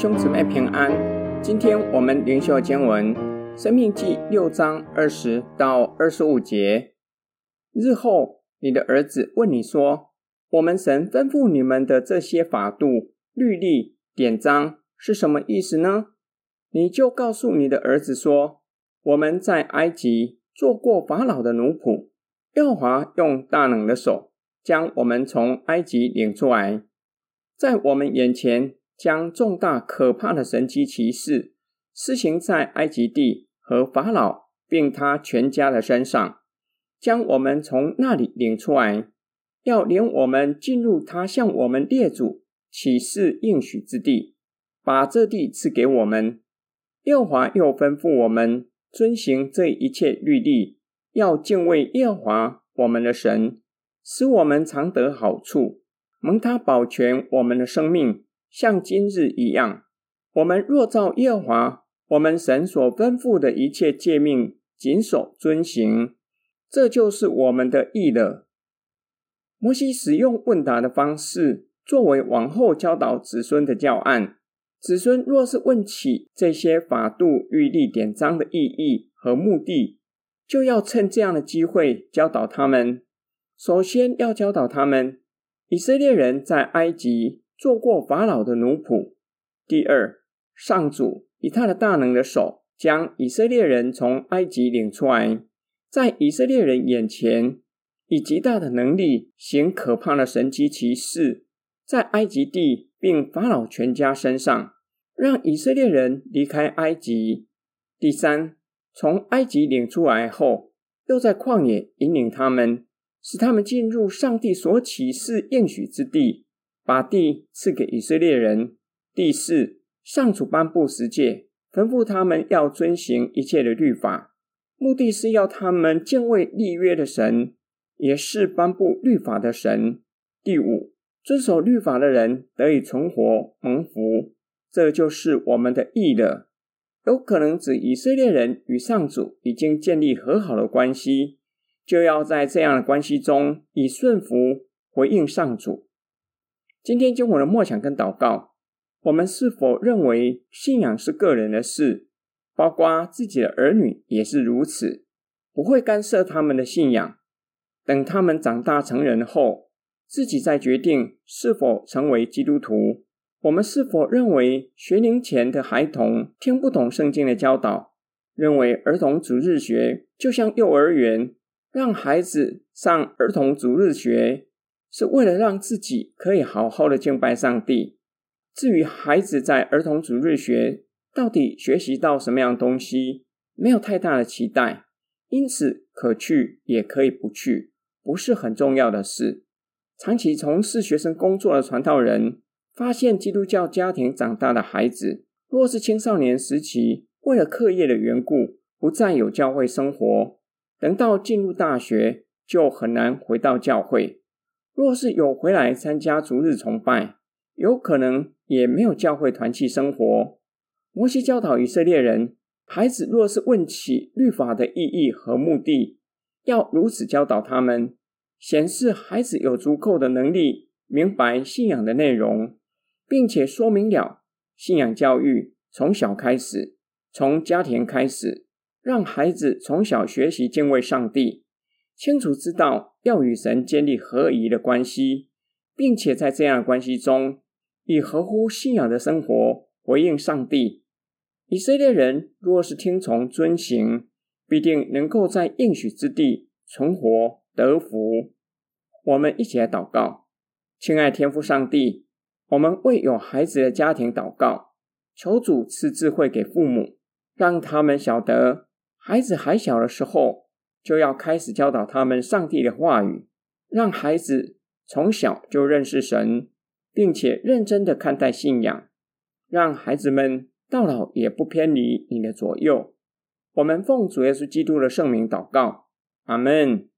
兄姊妹平安。今天我们灵修经文《生命记》六章二十到二十五节。日后你的儿子问你说：“我们神吩咐你们的这些法度、律例、典章是什么意思呢？”你就告诉你的儿子说：“我们在埃及做过法老的奴仆，耶和华用大能的手将我们从埃及领出来，在我们眼前。”将重大可怕的神迹奇事施行在埃及地和法老并他全家的身上，将我们从那里领出来，要领我们进入他向我们列祖起誓应许之地，把这地赐给我们。耶和华又吩咐我们遵行这一切律例，要敬畏耶和华我们的神，使我们常得好处，蒙他保全我们的生命。像今日一样，我们若照耶和华我们神所吩咐的一切诫命谨守遵行，这就是我们的义了。摩西使用问答的方式，作为往后教导子孙的教案。子孙若是问起这些法度、律例、典章的意义和目的，就要趁这样的机会教导他们。首先要教导他们，以色列人在埃及。做过法老的奴仆。第二，上主以他的大能的手将以色列人从埃及领出来，在以色列人眼前以极大的能力行可怕的神迹奇事，在埃及地并法老全家身上，让以色列人离开埃及。第三，从埃及领出来后，又在旷野引领他们，使他们进入上帝所起誓应许之地。把地赐给以色列人。第四，上主颁布十诫，吩咐他们要遵行一切的律法，目的是要他们敬畏立约的神，也是颁布律法的神。第五，遵守律法的人得以存活蒙福，这就是我们的义了。有可能指以色列人与上主已经建立和好的关系，就要在这样的关系中以顺服回应上主。今天经我的默想跟祷告，我们是否认为信仰是个人的事，包括自己的儿女也是如此，不会干涉他们的信仰，等他们长大成人后，自己再决定是否成为基督徒。我们是否认为学龄前的孩童听不懂圣经的教导，认为儿童主日学就像幼儿园，让孩子上儿童主日学。是为了让自己可以好好的敬拜上帝。至于孩子在儿童主日学到底学习到什么样东西，没有太大的期待，因此可去也可以不去，不是很重要的事。长期从事学生工作的传道人发现，基督教家庭长大的孩子，若是青少年时期为了课业的缘故不再有教会生活，等到进入大学就很难回到教会。若是有回来参加逐日崇拜，有可能也没有教会团契生活。摩西教导以色列人，孩子若是问起律法的意义和目的，要如此教导他们，显示孩子有足够的能力明白信仰的内容，并且说明了信仰教育从小开始，从家庭开始，让孩子从小学习敬畏上帝。清楚知道要与神建立合宜的关系，并且在这样的关系中，以合乎信仰的生活回应上帝。以色列人若是听从遵行，必定能够在应许之地存活得福。我们一起来祷告，亲爱天父上帝，我们为有孩子的家庭祷告，求主赐智慧给父母，让他们晓得孩子还小的时候。就要开始教导他们上帝的话语，让孩子从小就认识神，并且认真的看待信仰，让孩子们到老也不偏离你的左右。我们奉主耶稣基督的圣名祷告，阿门。